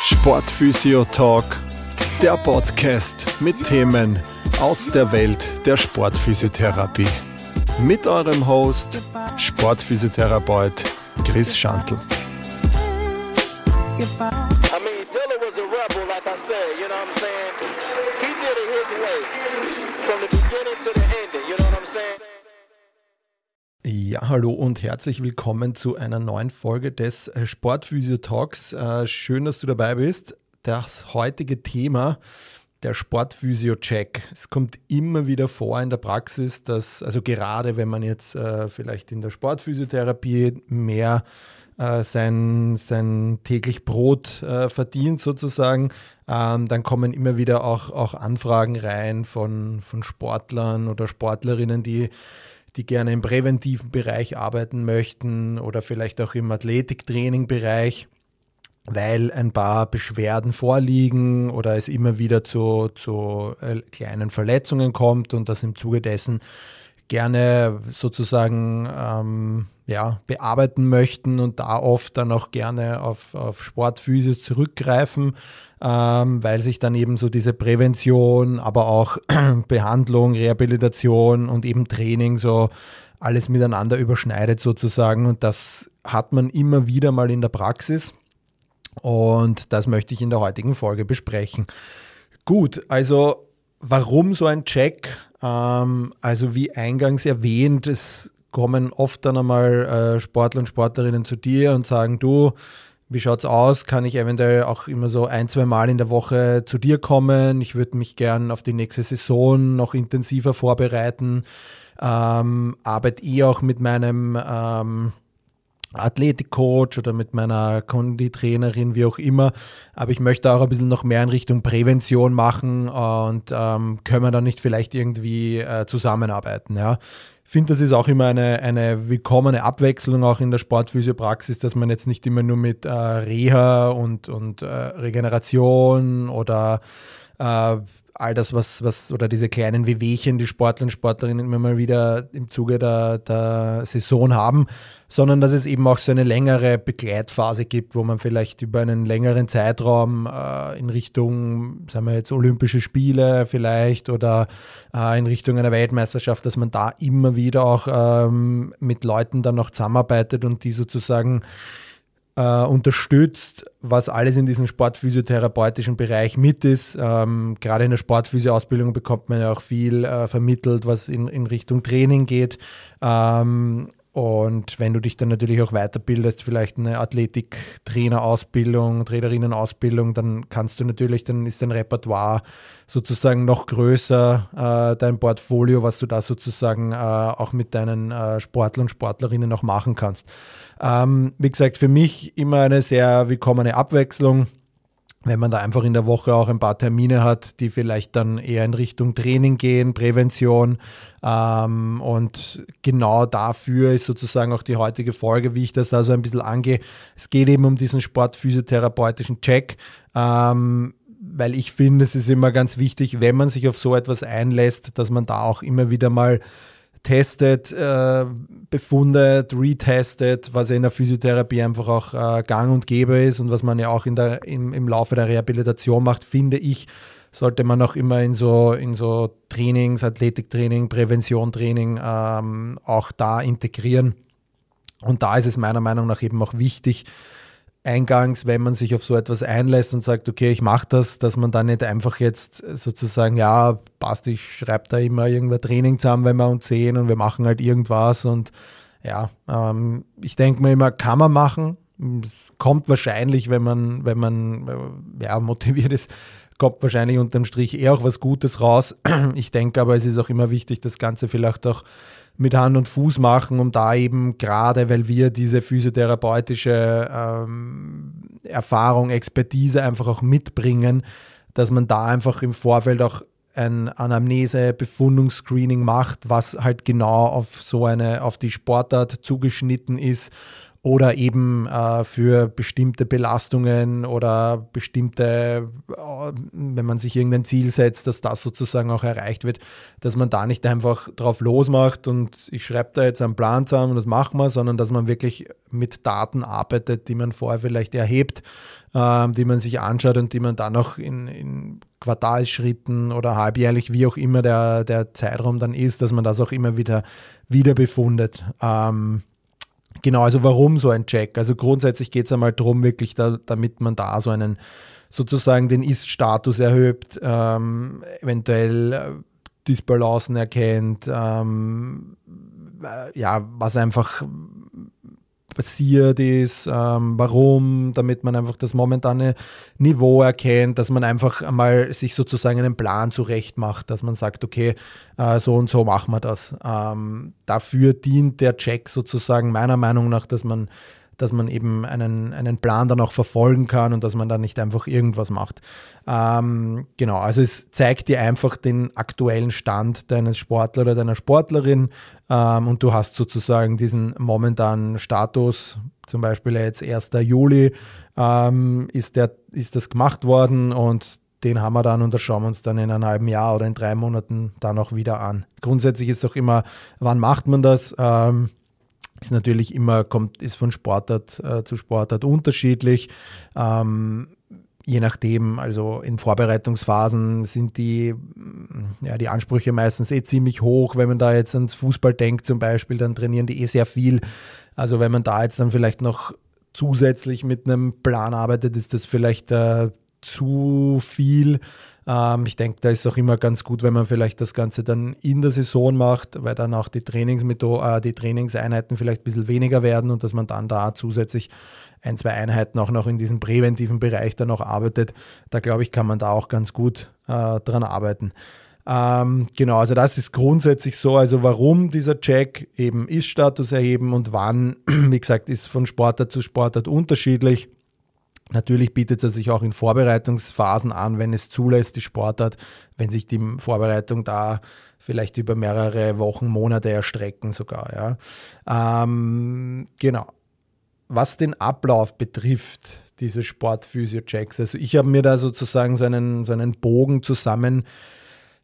Sportphysio Talk, der Podcast mit Themen aus der Welt der Sportphysiotherapie. Mit eurem Host, Sportphysiotherapeut Chris Schantl. Ja, hallo und herzlich willkommen zu einer neuen Folge des äh, Sportphysio Talks. Äh, schön, dass du dabei bist. Das heutige Thema, der Sportphysio-Check. Es kommt immer wieder vor in der Praxis, dass, also gerade wenn man jetzt äh, vielleicht in der Sportphysiotherapie mehr sein, sein täglich Brot verdient sozusagen, ähm, dann kommen immer wieder auch, auch Anfragen rein von, von Sportlern oder Sportlerinnen, die die gerne im präventiven Bereich arbeiten möchten oder vielleicht auch im Athletiktraining-Bereich, weil ein paar Beschwerden vorliegen oder es immer wieder zu, zu äh, kleinen Verletzungen kommt und das im Zuge dessen gerne sozusagen ähm, ja, bearbeiten möchten und da oft dann auch gerne auf, auf Sportphysios zurückgreifen, ähm, weil sich dann eben so diese Prävention, aber auch Behandlung, Rehabilitation und eben Training so alles miteinander überschneidet sozusagen. Und das hat man immer wieder mal in der Praxis. Und das möchte ich in der heutigen Folge besprechen. Gut, also warum so ein Check? Ähm, also wie eingangs erwähnt, es kommen oft dann einmal äh, Sportler und Sportlerinnen zu dir und sagen, du, wie schaut's aus? Kann ich eventuell auch immer so ein, zwei Mal in der Woche zu dir kommen? Ich würde mich gern auf die nächste Saison noch intensiver vorbereiten. Ähm, arbeite ich auch mit meinem ähm, Athletikcoach oder mit meiner Konditrainerin, wie auch immer. Aber ich möchte auch ein bisschen noch mehr in Richtung Prävention machen und ähm, können wir dann nicht vielleicht irgendwie äh, zusammenarbeiten. Ja? Finde, das ist auch immer eine, eine willkommene Abwechslung auch in der Sportphysiopraxis, dass man jetzt nicht immer nur mit äh, Reha und, und äh, Regeneration oder äh, all das, was, was, oder diese kleinen Wehwehchen, die Sportler und Sportlerinnen immer mal wieder im Zuge der, der Saison haben, sondern dass es eben auch so eine längere Begleitphase gibt, wo man vielleicht über einen längeren Zeitraum äh, in Richtung, sagen wir jetzt, Olympische Spiele vielleicht oder äh, in Richtung einer Weltmeisterschaft, dass man da immer wieder auch ähm, mit Leuten dann noch zusammenarbeitet und die sozusagen äh, unterstützt, was alles in diesem sportphysiotherapeutischen Bereich mit ist. Ähm, gerade in der Sportphysio-Ausbildung bekommt man ja auch viel äh, vermittelt, was in, in Richtung Training geht. Ähm, und wenn du dich dann natürlich auch weiterbildest, vielleicht eine Athletiktrainerausbildung, Trainerinnenausbildung, dann kannst du natürlich, dann ist dein Repertoire sozusagen noch größer, äh, dein Portfolio, was du da sozusagen äh, auch mit deinen äh, Sportlern und Sportlerinnen noch machen kannst. Ähm, wie gesagt, für mich immer eine sehr willkommene Abwechslung wenn man da einfach in der Woche auch ein paar Termine hat, die vielleicht dann eher in Richtung Training gehen, Prävention. Ähm, und genau dafür ist sozusagen auch die heutige Folge, wie ich das da so ein bisschen angehe. Es geht eben um diesen sportphysiotherapeutischen Check. Ähm, weil ich finde, es ist immer ganz wichtig, wenn man sich auf so etwas einlässt, dass man da auch immer wieder mal testet, äh, befundet, retestet, was ja in der Physiotherapie einfach auch äh, gang und gäbe ist und was man ja auch in der, im, im Laufe der Rehabilitation macht, finde ich, sollte man auch immer in so, in so Trainings, Athletiktraining, Präventiontraining ähm, auch da integrieren. Und da ist es meiner Meinung nach eben auch wichtig, eingangs, wenn man sich auf so etwas einlässt und sagt, okay, ich mache das, dass man dann nicht einfach jetzt sozusagen, ja, passt, ich schreibe da immer irgendwas Training zusammen, wenn wir uns sehen und wir machen halt irgendwas und ja, ähm, ich denke mir immer, kann man machen, kommt wahrscheinlich, wenn man, wenn man äh, ja, motiviert ist, kommt wahrscheinlich unterm Strich eher auch was Gutes raus. Ich denke aber, es ist auch immer wichtig, das Ganze vielleicht auch mit Hand und Fuß machen, um da eben gerade, weil wir diese physiotherapeutische ähm, Erfahrung, Expertise einfach auch mitbringen, dass man da einfach im Vorfeld auch ein Anamnese, Befundungsscreening macht, was halt genau auf so eine, auf die Sportart zugeschnitten ist oder eben äh, für bestimmte Belastungen oder bestimmte, äh, wenn man sich irgendein Ziel setzt, dass das sozusagen auch erreicht wird, dass man da nicht einfach drauf losmacht und ich schreibe da jetzt einen Plan zusammen und das machen wir, sondern dass man wirklich mit Daten arbeitet, die man vorher vielleicht erhebt, äh, die man sich anschaut und die man dann auch in, in Quartalsschritten oder halbjährlich, wie auch immer der, der Zeitraum dann ist, dass man das auch immer wieder, wieder befundet. Ähm, Genau, also warum so ein Check? Also grundsätzlich geht es einmal darum, wirklich, da, damit man da so einen sozusagen den Ist-Status erhöht, ähm, eventuell äh, Disbalancen erkennt, ähm, äh, ja, was einfach passiert ist, ähm, warum, damit man einfach das momentane Niveau erkennt, dass man einfach einmal sich sozusagen einen Plan zurecht macht, dass man sagt, okay, äh, so und so machen wir das. Ähm, dafür dient der Check sozusagen meiner Meinung nach, dass man dass man eben einen, einen Plan dann auch verfolgen kann und dass man dann nicht einfach irgendwas macht. Ähm, genau, also es zeigt dir einfach den aktuellen Stand deines Sportler oder deiner Sportlerin ähm, und du hast sozusagen diesen momentanen Status, zum Beispiel jetzt 1. Juli ähm, ist, der, ist das gemacht worden und den haben wir dann und das schauen wir uns dann in einem halben Jahr oder in drei Monaten dann auch wieder an. Grundsätzlich ist auch immer, wann macht man das? Ähm, ist natürlich immer, kommt, ist von Sportart äh, zu Sportart unterschiedlich. Ähm, je nachdem, also in Vorbereitungsphasen sind die, mm, ja, die Ansprüche meistens eh ziemlich hoch. Wenn man da jetzt ans Fußball denkt zum Beispiel, dann trainieren die eh sehr viel. Also wenn man da jetzt dann vielleicht noch zusätzlich mit einem Plan arbeitet, ist das vielleicht äh, zu viel. Ähm, ich denke, da ist auch immer ganz gut, wenn man vielleicht das Ganze dann in der Saison macht, weil dann auch die, Trainingsmethoden, äh, die Trainingseinheiten vielleicht ein bisschen weniger werden und dass man dann da zusätzlich ein, zwei Einheiten auch noch in diesem präventiven Bereich dann noch arbeitet. Da glaube ich, kann man da auch ganz gut äh, dran arbeiten. Ähm, genau, also das ist grundsätzlich so. Also warum dieser Check eben ist Status erheben und wann, wie gesagt, ist von Sportart zu Sportart unterschiedlich. Natürlich bietet es sich auch in Vorbereitungsphasen an, wenn es zulässt, die Sportart, wenn sich die Vorbereitung da vielleicht über mehrere Wochen, Monate erstrecken sogar. Ja. Ähm, genau. Was den Ablauf betrifft, diese Sportphysio-Checks, also ich habe mir da sozusagen so einen, so einen Bogen zusammen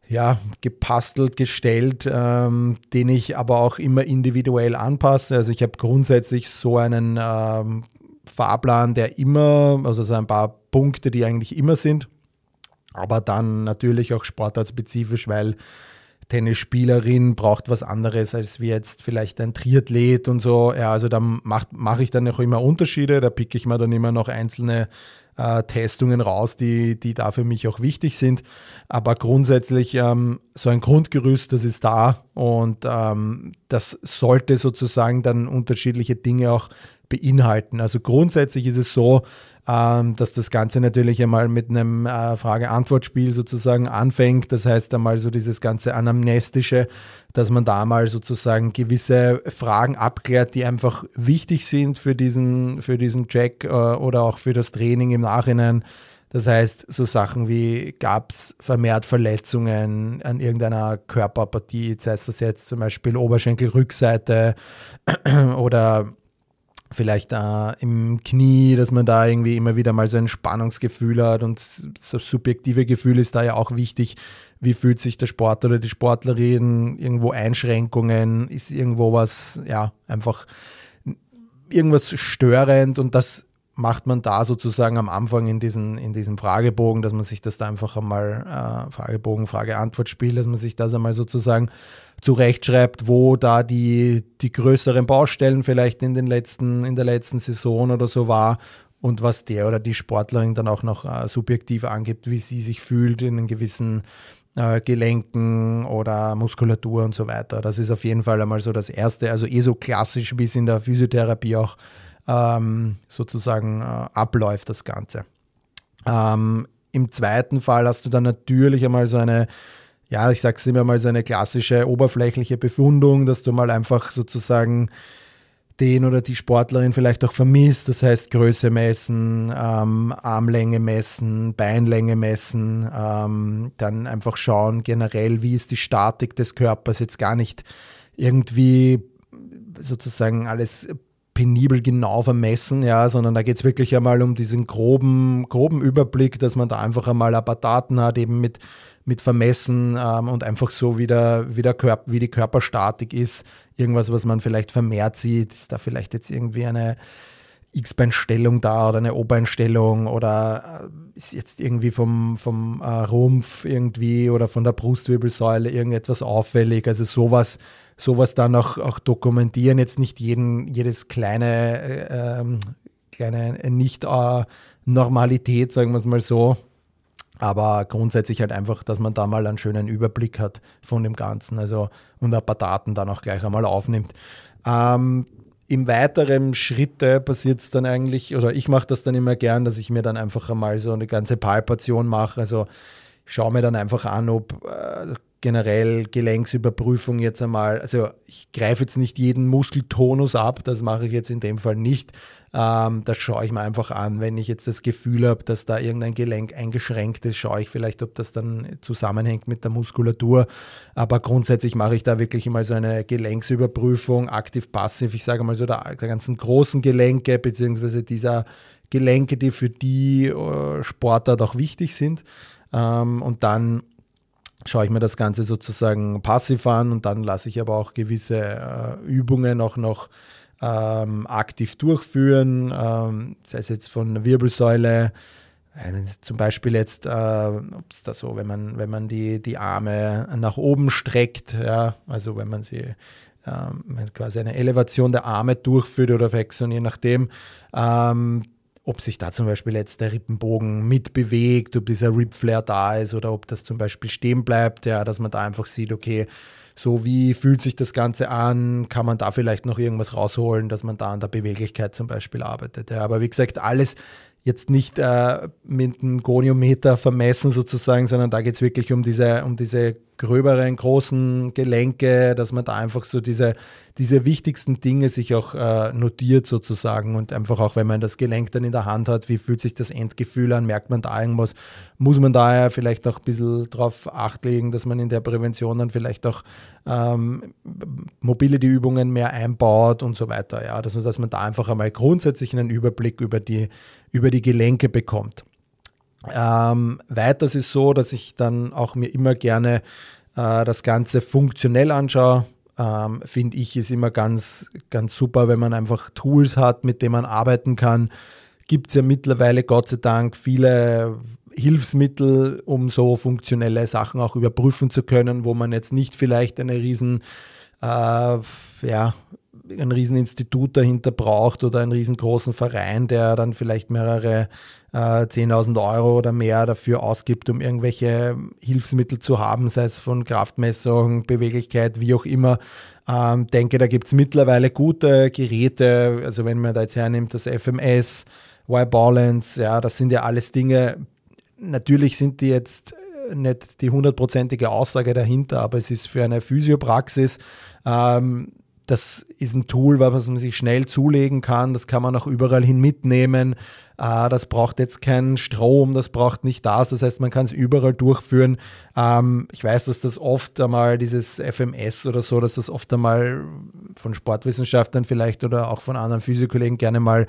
ja, gepastelt, gestellt, ähm, den ich aber auch immer individuell anpasse. Also ich habe grundsätzlich so einen ähm, Fahrplan, der immer, also so ein paar Punkte, die eigentlich immer sind, aber dann natürlich auch sportartspezifisch, weil Tennisspielerin braucht was anderes als wie jetzt vielleicht ein Triathlet und so. Ja, also da mache mach ich dann auch immer Unterschiede, da picke ich mir dann immer noch einzelne äh, Testungen raus, die, die da für mich auch wichtig sind. Aber grundsätzlich ähm, so ein Grundgerüst, das ist da und ähm, das sollte sozusagen dann unterschiedliche Dinge auch beinhalten. Also grundsätzlich ist es so, ähm, dass das Ganze natürlich einmal mit einem äh, Frage-Antwort-Spiel sozusagen anfängt. Das heißt einmal so dieses ganze Anamnestische, dass man da mal sozusagen gewisse Fragen abklärt, die einfach wichtig sind für diesen, für diesen Check äh, oder auch für das Training im Nachhinein. Das heißt, so Sachen wie gab es vermehrt Verletzungen an irgendeiner Körperpartie, sei es das jetzt zum Beispiel Oberschenkelrückseite oder vielleicht äh, im Knie, dass man da irgendwie immer wieder mal so ein Spannungsgefühl hat und das subjektive Gefühl ist da ja auch wichtig. Wie fühlt sich der Sportler oder die Sportlerin? Irgendwo Einschränkungen? Ist irgendwo was, ja, einfach irgendwas störend und das macht man da sozusagen am Anfang in, diesen, in diesem Fragebogen, dass man sich das da einfach einmal, äh, Fragebogen, Frage-Antwort-Spiel, dass man sich das einmal sozusagen zurechtschreibt, wo da die, die größeren Baustellen vielleicht in, den letzten, in der letzten Saison oder so war und was der oder die Sportlerin dann auch noch äh, subjektiv angibt, wie sie sich fühlt in einen gewissen äh, Gelenken oder Muskulatur und so weiter. Das ist auf jeden Fall einmal so das Erste, also eh so klassisch, wie es in der Physiotherapie auch ähm, sozusagen äh, abläuft, das Ganze. Ähm, Im zweiten Fall hast du dann natürlich einmal so eine, ja, ich sag's immer mal, so eine klassische oberflächliche Befundung, dass du mal einfach sozusagen den oder die Sportlerin vielleicht auch vermisst. Das heißt Größe messen, ähm, Armlänge messen, Beinlänge messen, ähm, dann einfach schauen generell, wie ist die Statik des Körpers, jetzt gar nicht irgendwie sozusagen alles penibel genau vermessen, ja, sondern da geht es wirklich einmal um diesen groben, groben Überblick, dass man da einfach einmal ein paar Daten hat, eben mit, mit Vermessen ähm, und einfach so wie, der, wie, der Körper, wie die Körperstatik ist. Irgendwas, was man vielleicht vermehrt sieht, ist da vielleicht jetzt irgendwie eine X-Beinstellung da oder eine O-Beinstellung oder äh, ist jetzt irgendwie vom, vom äh, Rumpf irgendwie oder von der Brustwirbelsäule irgendetwas auffällig. Also sowas, sowas dann auch, auch dokumentieren. Jetzt nicht jeden, jedes kleine, äh, ähm, kleine Nicht-Normalität, sagen wir es mal so. Aber grundsätzlich halt einfach, dass man da mal einen schönen Überblick hat von dem Ganzen. Also und ein paar Daten dann auch gleich einmal aufnimmt. Ähm, im weiteren Schritte passiert es dann eigentlich, oder ich mache das dann immer gern, dass ich mir dann einfach einmal so eine ganze Palpation mache. Also schaue mir dann einfach an, ob äh, generell Gelenksüberprüfung jetzt einmal, also ich greife jetzt nicht jeden Muskeltonus ab, das mache ich jetzt in dem Fall nicht, ähm, das schaue ich mir einfach an. Wenn ich jetzt das Gefühl habe, dass da irgendein Gelenk eingeschränkt ist, schaue ich vielleicht, ob das dann zusammenhängt mit der Muskulatur. Aber grundsätzlich mache ich da wirklich mal so eine Gelenksüberprüfung, aktiv-passiv. Ich sage mal so der, der ganzen großen Gelenke, beziehungsweise dieser Gelenke, die für die äh, Sportart auch wichtig sind. Ähm, und dann schaue ich mir das Ganze sozusagen passiv an und dann lasse ich aber auch gewisse äh, Übungen auch noch ähm, aktiv durchführen, ähm, sei es jetzt von Wirbelsäule, zum Beispiel jetzt, äh, ob es da so, wenn man, wenn man die, die Arme nach oben streckt, ja, also wenn man sie ähm, quasi eine Elevation der Arme durchführt oder Flexion, je nachdem, ähm, ob sich da zum Beispiel jetzt der Rippenbogen mitbewegt, ob dieser Ripflare da ist oder ob das zum Beispiel stehen bleibt, ja, dass man da einfach sieht, okay, so wie fühlt sich das Ganze an, kann man da vielleicht noch irgendwas rausholen, dass man da an der Beweglichkeit zum Beispiel arbeitet. Ja, aber wie gesagt, alles jetzt nicht äh, mit einem Goniometer vermessen sozusagen, sondern da geht es wirklich um diese, um diese gröberen, großen Gelenke, dass man da einfach so diese, diese wichtigsten Dinge sich auch äh, notiert sozusagen. Und einfach auch, wenn man das Gelenk dann in der Hand hat, wie fühlt sich das Endgefühl an, merkt man da irgendwas, muss man daher vielleicht auch ein bisschen darauf acht legen, dass man in der Prävention dann vielleicht auch ähm, Mobility-Übungen mehr einbaut und so weiter, ja, dass, dass man da einfach einmal grundsätzlich einen Überblick über die, über die Gelenke bekommt. Ähm, weiters ist so, dass ich dann auch mir immer gerne äh, das Ganze funktionell anschaue. Ähm, Finde ich, ist immer ganz, ganz super, wenn man einfach Tools hat, mit denen man arbeiten kann. Gibt es ja mittlerweile Gott sei Dank viele Hilfsmittel, um so funktionelle Sachen auch überprüfen zu können, wo man jetzt nicht vielleicht eine riesen äh, ja, ein Rieseninstitut dahinter braucht oder einen riesengroßen Verein, der dann vielleicht mehrere äh, 10.000 Euro oder mehr dafür ausgibt, um irgendwelche Hilfsmittel zu haben, sei es von Kraftmessung, Beweglichkeit, wie auch immer. Ähm, denke, da gibt es mittlerweile gute Geräte, also wenn man da jetzt hernimmt, das FMS, Y-Balance, ja, das sind ja alles Dinge, natürlich sind die jetzt nicht die hundertprozentige Aussage dahinter, aber es ist für eine Physiopraxis ähm, das ist ein Tool, was man sich schnell zulegen kann. Das kann man auch überall hin mitnehmen. Äh, das braucht jetzt keinen Strom, das braucht nicht das. Das heißt, man kann es überall durchführen. Ähm, ich weiß, dass das oft einmal dieses FMS oder so, dass das oft einmal von Sportwissenschaftlern vielleicht oder auch von anderen Physiokollegen gerne mal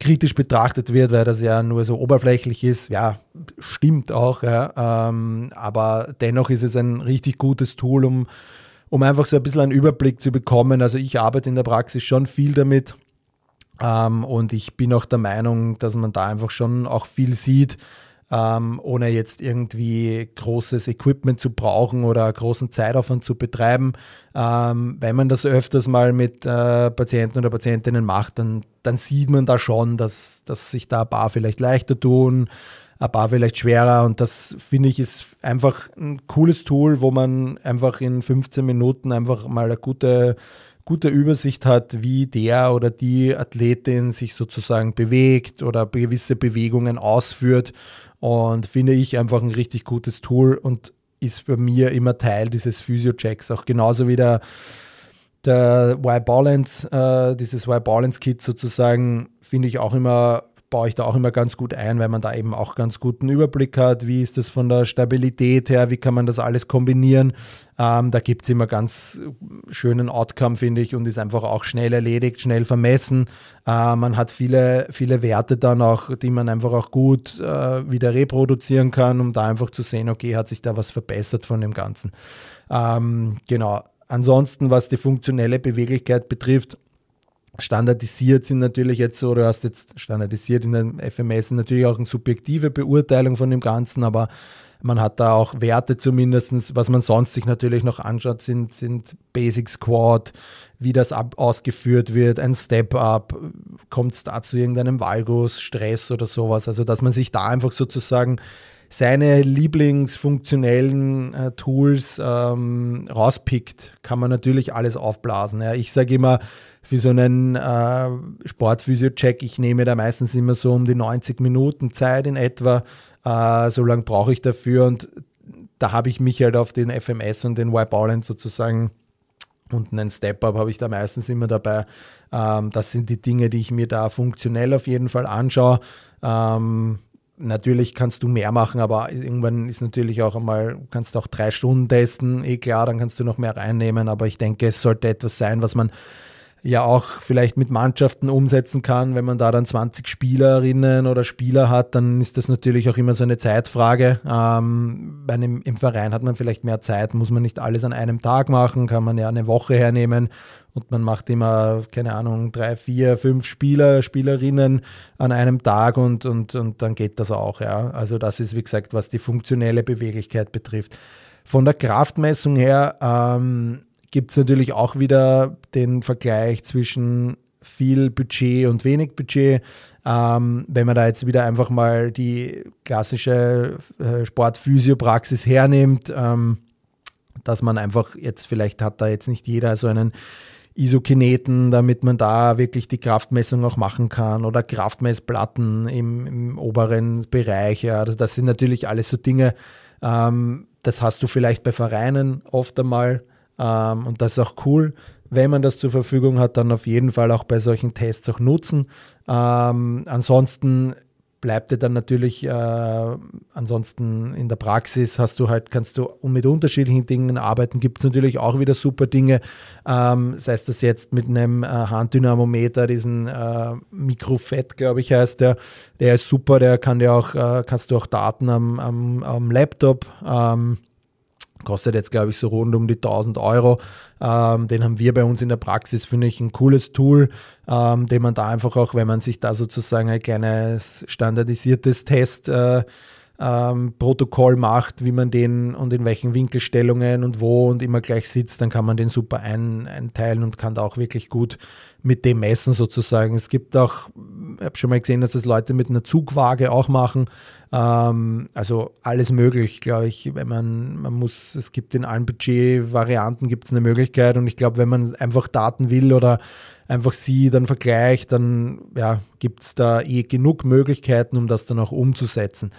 kritisch betrachtet wird, weil das ja nur so oberflächlich ist. Ja, stimmt auch. Ja. Ähm, aber dennoch ist es ein richtig gutes Tool, um um einfach so ein bisschen einen Überblick zu bekommen. Also ich arbeite in der Praxis schon viel damit ähm, und ich bin auch der Meinung, dass man da einfach schon auch viel sieht, ähm, ohne jetzt irgendwie großes Equipment zu brauchen oder großen Zeitaufwand zu betreiben. Ähm, wenn man das öfters mal mit äh, Patienten oder Patientinnen macht, dann, dann sieht man da schon, dass, dass sich da ein paar vielleicht leichter tun, ein paar vielleicht schwerer und das finde ich ist einfach ein cooles Tool, wo man einfach in 15 Minuten einfach mal eine gute, gute Übersicht hat, wie der oder die Athletin sich sozusagen bewegt oder gewisse Bewegungen ausführt und finde ich einfach ein richtig gutes Tool und ist bei mir immer Teil dieses Physio-Checks, auch genauso wie der der Y-Balance, äh, dieses Y-Balance-Kit sozusagen, finde ich auch immer baue ich da auch immer ganz gut ein, weil man da eben auch ganz guten Überblick hat. Wie ist das von der Stabilität her? Wie kann man das alles kombinieren? Ähm, da gibt es immer ganz schönen Outcome, finde ich, und ist einfach auch schnell erledigt, schnell vermessen. Äh, man hat viele, viele Werte dann auch, die man einfach auch gut äh, wieder reproduzieren kann, um da einfach zu sehen, okay, hat sich da was verbessert von dem Ganzen. Ähm, genau. Ansonsten, was die funktionelle Beweglichkeit betrifft, standardisiert sind natürlich jetzt so, du hast jetzt standardisiert in den FMS natürlich auch eine subjektive Beurteilung von dem Ganzen, aber man hat da auch Werte zumindest, was man sonst sich natürlich noch anschaut, sind, sind Basic Squad, wie das ab, ausgeführt wird, ein Step-Up, kommt es da zu irgendeinem Valgus, Stress oder sowas. Also dass man sich da einfach sozusagen seine lieblingsfunktionellen äh, Tools ähm, rauspickt, kann man natürlich alles aufblasen. Ja. Ich sage immer, für so einen äh, Sportphysio-Check, ich nehme da meistens immer so um die 90 Minuten Zeit in etwa. Äh, so lange brauche ich dafür und da habe ich mich halt auf den FMS und den Y-Bauland sozusagen und einen Step-Up habe ich da meistens immer dabei. Ähm, das sind die Dinge, die ich mir da funktionell auf jeden Fall anschaue. Ähm, natürlich kannst du mehr machen, aber irgendwann ist natürlich auch einmal, kannst du auch drei Stunden testen, eh klar, dann kannst du noch mehr reinnehmen, aber ich denke, es sollte etwas sein, was man ja auch vielleicht mit Mannschaften umsetzen kann. Wenn man da dann 20 Spielerinnen oder Spieler hat, dann ist das natürlich auch immer so eine Zeitfrage. Ähm, einem, Im Verein hat man vielleicht mehr Zeit, muss man nicht alles an einem Tag machen, kann man ja eine Woche hernehmen und man macht immer, keine Ahnung, drei, vier, fünf Spieler, Spielerinnen an einem Tag und, und, und dann geht das auch. Ja. Also das ist, wie gesagt, was die funktionelle Beweglichkeit betrifft. Von der Kraftmessung her ähm, gibt es natürlich auch wieder den Vergleich zwischen viel Budget und wenig Budget. Ähm, wenn man da jetzt wieder einfach mal die klassische äh, Sportphysiopraxis hernimmt, ähm, dass man einfach jetzt, vielleicht hat da jetzt nicht jeder so einen Isokineten, damit man da wirklich die Kraftmessung auch machen kann oder Kraftmessplatten im, im oberen Bereich. Ja. Also das sind natürlich alles so Dinge, ähm, das hast du vielleicht bei Vereinen oft einmal ähm, und das ist auch cool. Wenn man das zur Verfügung hat, dann auf jeden Fall auch bei solchen Tests auch nutzen. Ähm, ansonsten bleibt dir dann natürlich, äh, ansonsten in der Praxis hast du halt, kannst du mit unterschiedlichen Dingen arbeiten, gibt es natürlich auch wieder super Dinge, ähm, sei es das jetzt mit einem äh, Handdynamometer, diesen äh, Mikrofett, glaube ich, heißt der, der ist super, der kann dir auch, äh, kannst du auch Daten am, am, am Laptop ähm, kostet jetzt, glaube ich, so rund um die 1000 Euro. Ähm, den haben wir bei uns in der Praxis, finde ich, ein cooles Tool, ähm, den man da einfach auch, wenn man sich da sozusagen ein kleines standardisiertes Test äh, ähm, Protokoll macht, wie man den und in welchen Winkelstellungen und wo und immer gleich sitzt, dann kann man den super ein, einteilen und kann da auch wirklich gut mit dem messen sozusagen. Es gibt auch, ich habe schon mal gesehen, dass das Leute mit einer Zugwaage auch machen. Ähm, also alles möglich, glaube ich. Wenn man, man muss, es gibt in allen Budgetvarianten gibt es eine Möglichkeit und ich glaube, wenn man einfach Daten will oder einfach sie dann vergleicht, dann ja, gibt es da eh genug Möglichkeiten, um das dann auch umzusetzen.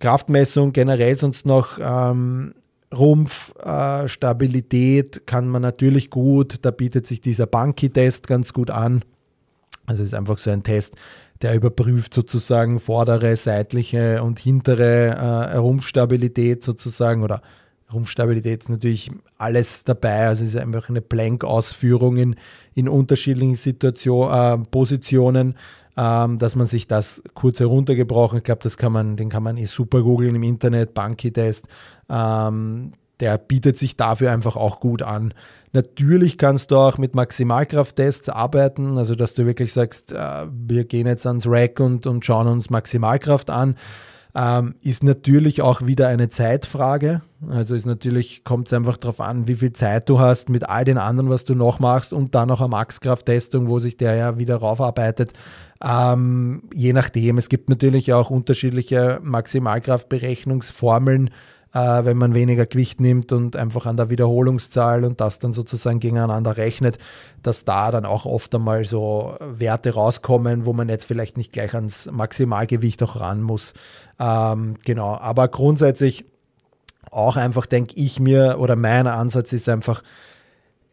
Kraftmessung generell sonst noch ähm, Rumpf, äh, kann man natürlich gut. Da bietet sich dieser Bunky-Test ganz gut an. Also ist einfach so ein Test, der überprüft sozusagen vordere, seitliche und hintere äh, Rumpfstabilität sozusagen oder Rumpfstabilität ist natürlich alles dabei. Also es ist einfach eine Blank-Ausführung in, in unterschiedlichen Situation, äh, Positionen ähm, dass man sich das kurz heruntergebrochen, ich glaube, das kann man, den kann man eh super googeln im Internet, Bunky-Test. Ähm, der bietet sich dafür einfach auch gut an. Natürlich kannst du auch mit Maximalkrafttests arbeiten, also dass du wirklich sagst, äh, wir gehen jetzt ans Rack und, und schauen uns Maximalkraft an. Ähm, ist natürlich auch wieder eine Zeitfrage. Also ist natürlich, kommt es einfach darauf an, wie viel Zeit du hast mit all den anderen, was du noch machst und dann noch eine Maxkrafttestung, wo sich der ja wieder raufarbeitet. Ähm, je nachdem, es gibt natürlich auch unterschiedliche Maximalkraftberechnungsformeln, äh, wenn man weniger Gewicht nimmt und einfach an der Wiederholungszahl und das dann sozusagen gegeneinander rechnet, dass da dann auch oft einmal so Werte rauskommen, wo man jetzt vielleicht nicht gleich ans Maximalgewicht auch ran muss. Ähm, genau, aber grundsätzlich auch einfach denke ich mir, oder mein Ansatz ist einfach,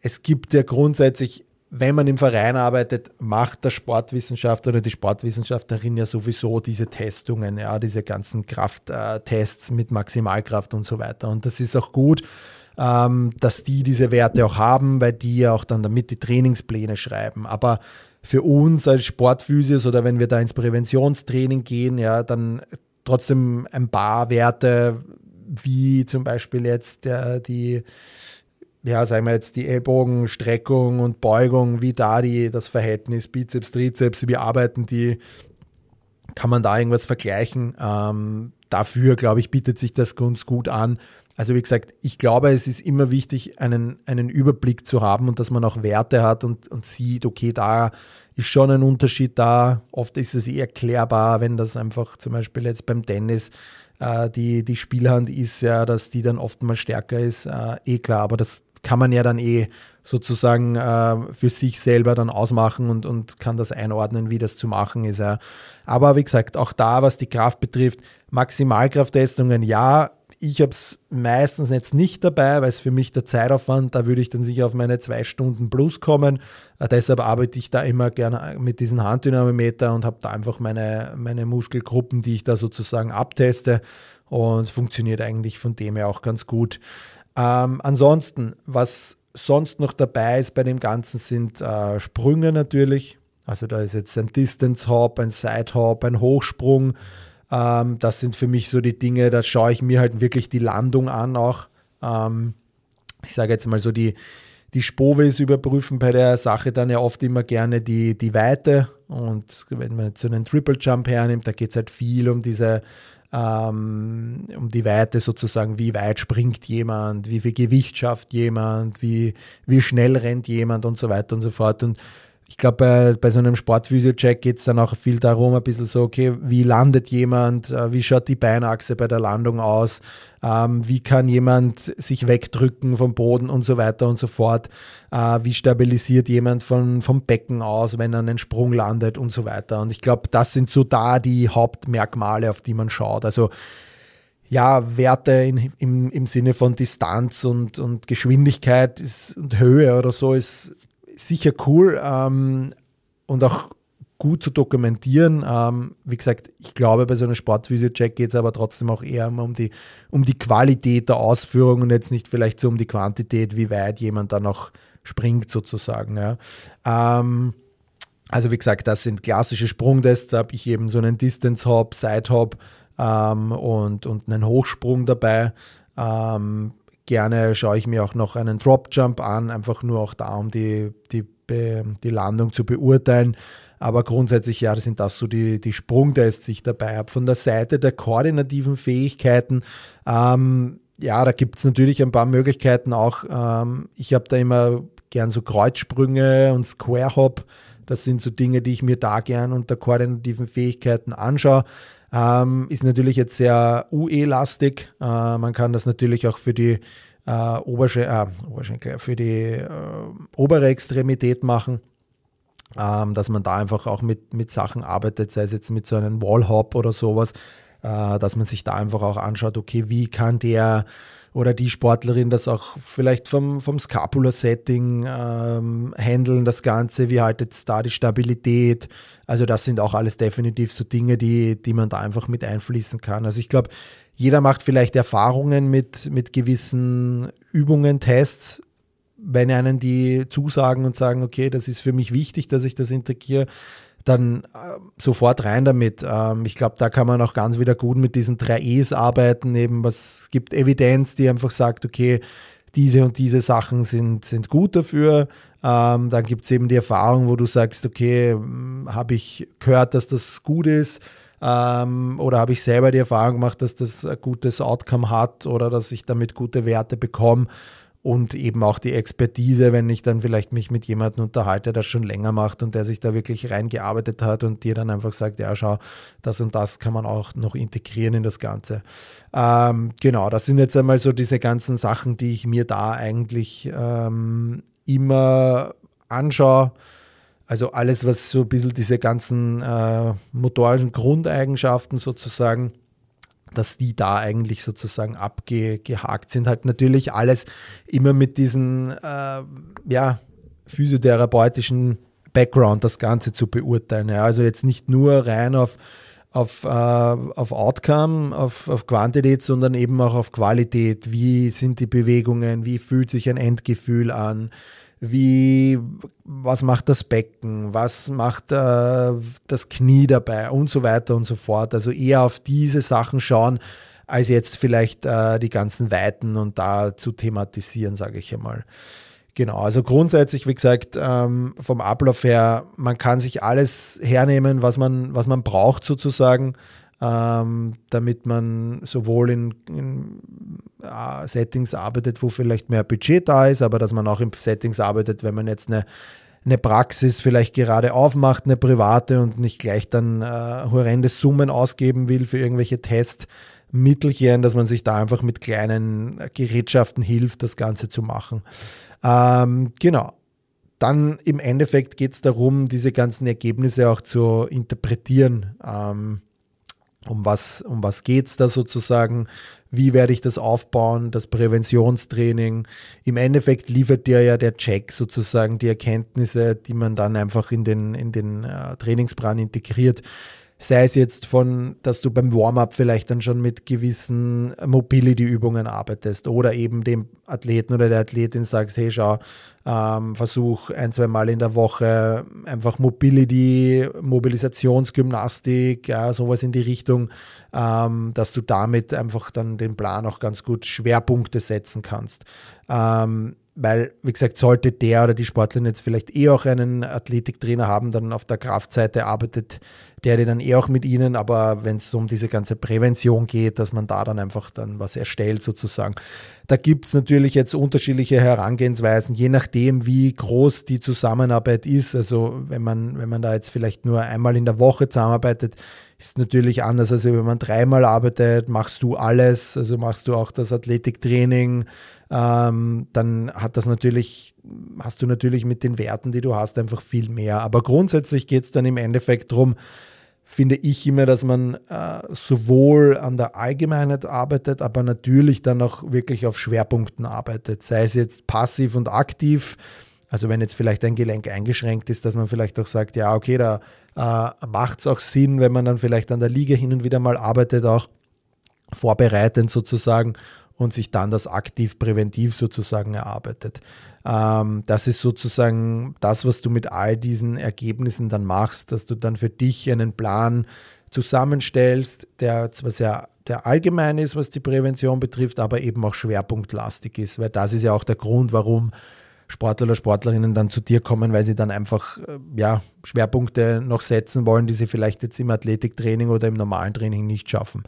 es gibt ja grundsätzlich wenn man im Verein arbeitet, macht der Sportwissenschaftler oder die Sportwissenschaftlerin ja sowieso diese Testungen, ja, diese ganzen Krafttests mit Maximalkraft und so weiter. Und das ist auch gut, ähm, dass die diese Werte auch haben, weil die ja auch dann damit die Trainingspläne schreiben. Aber für uns als Sportphysios oder wenn wir da ins Präventionstraining gehen, ja, dann trotzdem ein paar Werte, wie zum Beispiel jetzt der, die ja, sagen wir jetzt die Ellbogenstreckung und Beugung, wie da die, das Verhältnis Bizeps, Trizeps, wie arbeiten die, kann man da irgendwas vergleichen? Ähm, dafür, glaube ich, bietet sich das ganz gut an. Also wie gesagt, ich glaube, es ist immer wichtig, einen, einen Überblick zu haben und dass man auch Werte hat und, und sieht, okay, da ist schon ein Unterschied da. Oft ist es eh erklärbar, wenn das einfach zum Beispiel jetzt beim Tennis äh, die, die Spielhand ist, ja, dass die dann oft mal stärker ist, äh, eh klar, aber das kann man ja dann eh sozusagen äh, für sich selber dann ausmachen und, und kann das einordnen, wie das zu machen ist. Ja. Aber wie gesagt, auch da, was die Kraft betrifft, Maximalkrafttestungen, ja, ich habe es meistens jetzt nicht dabei, weil es für mich der Zeitaufwand, da würde ich dann sicher auf meine zwei Stunden plus kommen. Äh, deshalb arbeite ich da immer gerne mit diesem Handdynamometer und habe da einfach meine, meine Muskelgruppen, die ich da sozusagen abteste und funktioniert eigentlich von dem her auch ganz gut. Ähm, ansonsten, was sonst noch dabei ist bei dem Ganzen, sind äh, Sprünge natürlich. Also da ist jetzt ein Distance Hop, ein Side Hop, ein Hochsprung. Ähm, das sind für mich so die Dinge, da schaue ich mir halt wirklich die Landung an auch. Ähm, ich sage jetzt mal so die, die Spovis überprüfen bei der Sache dann ja oft immer gerne die, die Weite. Und wenn man jetzt so einen Triple Jump hernimmt, da geht es halt viel um diese ähm, um die Weite sozusagen, wie weit springt jemand, wie viel Gewicht schafft jemand, wie, wie schnell rennt jemand und so weiter und so fort. Und ich glaube, bei, bei so einem Sportphysio-Check geht es dann auch viel darum, ein bisschen so, okay, wie landet jemand, äh, wie schaut die Beinachse bei der Landung aus, ähm, wie kann jemand sich wegdrücken vom Boden und so weiter und so fort, äh, wie stabilisiert jemand von, vom Becken aus, wenn er einen Sprung landet und so weiter. Und ich glaube, das sind so da die Hauptmerkmale, auf die man schaut. Also ja, Werte in, im, im Sinne von Distanz und, und Geschwindigkeit ist, und Höhe oder so ist sicher cool ähm, und auch gut zu dokumentieren. Ähm, wie gesagt, ich glaube, bei so einem Sportphysio-Check geht es aber trotzdem auch eher um die, um die Qualität der Ausführung und jetzt nicht vielleicht so um die Quantität, wie weit jemand da noch springt sozusagen. Ja. Ähm, also wie gesagt, das sind klassische Sprungtests. Da habe ich eben so einen Distance-Hop, Side-Hop ähm, und, und einen Hochsprung dabei. Ähm, Gerne schaue ich mir auch noch einen Drop Jump an, einfach nur auch da, um die, die, die Landung zu beurteilen. Aber grundsätzlich, ja, das sind das so die, die Sprungtests, die ich dabei habe. Von der Seite der koordinativen Fähigkeiten, ähm, ja, da gibt es natürlich ein paar Möglichkeiten auch. Ähm, ich habe da immer gern so Kreuzsprünge und Square Hop. Das sind so Dinge, die ich mir da gern unter koordinativen Fähigkeiten anschaue. Ähm, ist natürlich jetzt sehr UE-lastig. Äh, man kann das natürlich auch für die äh, Obersch äh, Oberschenkel, für die äh, obere Extremität machen. Ähm, dass man da einfach auch mit, mit Sachen arbeitet, sei es jetzt mit so einem Wallhop oder sowas, äh, dass man sich da einfach auch anschaut, okay, wie kann der oder die Sportlerin das auch vielleicht vom, vom Scapula-Setting ähm, handeln, das Ganze, wie haltet es da die Stabilität. Also das sind auch alles definitiv so Dinge, die, die man da einfach mit einfließen kann. Also ich glaube, jeder macht vielleicht Erfahrungen mit, mit gewissen Übungen, Tests, wenn einen die zusagen und sagen, okay, das ist für mich wichtig, dass ich das integriere, dann äh, sofort rein damit. Ähm, ich glaube, da kann man auch ganz wieder gut mit diesen drei E's arbeiten. Eben, was gibt Evidenz, die einfach sagt, okay, diese und diese Sachen sind, sind gut dafür. Ähm, dann gibt es eben die Erfahrung, wo du sagst, okay, hm, habe ich gehört, dass das gut ist. Ähm, oder habe ich selber die Erfahrung gemacht, dass das ein gutes Outcome hat oder dass ich damit gute Werte bekomme und eben auch die Expertise, wenn ich dann vielleicht mich mit jemandem unterhalte, der das schon länger macht und der sich da wirklich reingearbeitet hat und dir dann einfach sagt, ja, schau, das und das kann man auch noch integrieren in das Ganze. Ähm, genau, das sind jetzt einmal so diese ganzen Sachen, die ich mir da eigentlich ähm, immer anschaue. Also alles, was so ein bisschen diese ganzen äh, motorischen Grundeigenschaften sozusagen dass die da eigentlich sozusagen abgehakt sind. Halt natürlich alles immer mit diesen äh, ja, physiotherapeutischen Background das Ganze zu beurteilen. Ja. Also jetzt nicht nur rein auf, auf, äh, auf Outcome, auf, auf Quantität, sondern eben auch auf Qualität. Wie sind die Bewegungen? Wie fühlt sich ein Endgefühl an? Wie, was macht das Becken? Was macht äh, das Knie dabei? Und so weiter und so fort. Also eher auf diese Sachen schauen, als jetzt vielleicht äh, die ganzen Weiten und da zu thematisieren, sage ich einmal. Genau, also grundsätzlich, wie gesagt, ähm, vom Ablauf her, man kann sich alles hernehmen, was man, was man braucht sozusagen, ähm, damit man sowohl in, in äh, Settings arbeitet, wo vielleicht mehr Budget da ist, aber dass man auch in Settings arbeitet, wenn man jetzt eine, eine Praxis vielleicht gerade aufmacht, eine private und nicht gleich dann äh, horrende Summen ausgeben will für irgendwelche Testmittelchen, dass man sich da einfach mit kleinen Gerätschaften hilft, das Ganze zu machen. Ähm, genau. Dann im Endeffekt geht es darum, diese ganzen Ergebnisse auch zu interpretieren. Ähm, um was, um was geht es da sozusagen? Wie werde ich das aufbauen? Das Präventionstraining. Im Endeffekt liefert dir ja der Check sozusagen die Erkenntnisse, die man dann einfach in den, in den äh, Trainingsplan integriert. Sei es jetzt von, dass du beim Warm-up vielleicht dann schon mit gewissen Mobility-Übungen arbeitest oder eben dem Athleten oder der Athletin sagst, hey schau, ähm, versuch ein, zwei Mal in der Woche einfach Mobility, Mobilisationsgymnastik, ja, sowas in die Richtung, ähm, dass du damit einfach dann den Plan auch ganz gut Schwerpunkte setzen kannst. Ähm, weil, wie gesagt, sollte der oder die Sportlerin jetzt vielleicht eh auch einen Athletiktrainer haben, dann auf der Kraftseite arbeitet der dann eh auch mit ihnen, aber wenn es um diese ganze Prävention geht, dass man da dann einfach dann was erstellt sozusagen. Da gibt es natürlich jetzt unterschiedliche Herangehensweisen, je nachdem, wie groß die Zusammenarbeit ist. Also wenn man, wenn man da jetzt vielleicht nur einmal in der Woche zusammenarbeitet, ist natürlich anders, als wenn man dreimal arbeitet, machst du alles, also machst du auch das Athletiktraining, ähm, dann hat das natürlich, hast du natürlich mit den Werten, die du hast, einfach viel mehr. Aber grundsätzlich geht es dann im Endeffekt darum, finde ich immer, dass man äh, sowohl an der Allgemeinheit arbeitet, aber natürlich dann auch wirklich auf Schwerpunkten arbeitet, sei es jetzt passiv und aktiv. Also wenn jetzt vielleicht ein Gelenk eingeschränkt ist, dass man vielleicht auch sagt, ja, okay, da macht es auch Sinn, wenn man dann vielleicht an der Liga hin und wieder mal arbeitet, auch vorbereitend sozusagen und sich dann das aktiv präventiv sozusagen erarbeitet. Ähm, das ist sozusagen das, was du mit all diesen Ergebnissen dann machst, dass du dann für dich einen Plan zusammenstellst, der zwar sehr der allgemein ist, was die Prävention betrifft, aber eben auch schwerpunktlastig ist, weil das ist ja auch der Grund, warum Sportler oder Sportlerinnen dann zu dir kommen, weil sie dann einfach äh, ja, Schwerpunkte noch setzen wollen, die sie vielleicht jetzt im Athletiktraining oder im normalen Training nicht schaffen.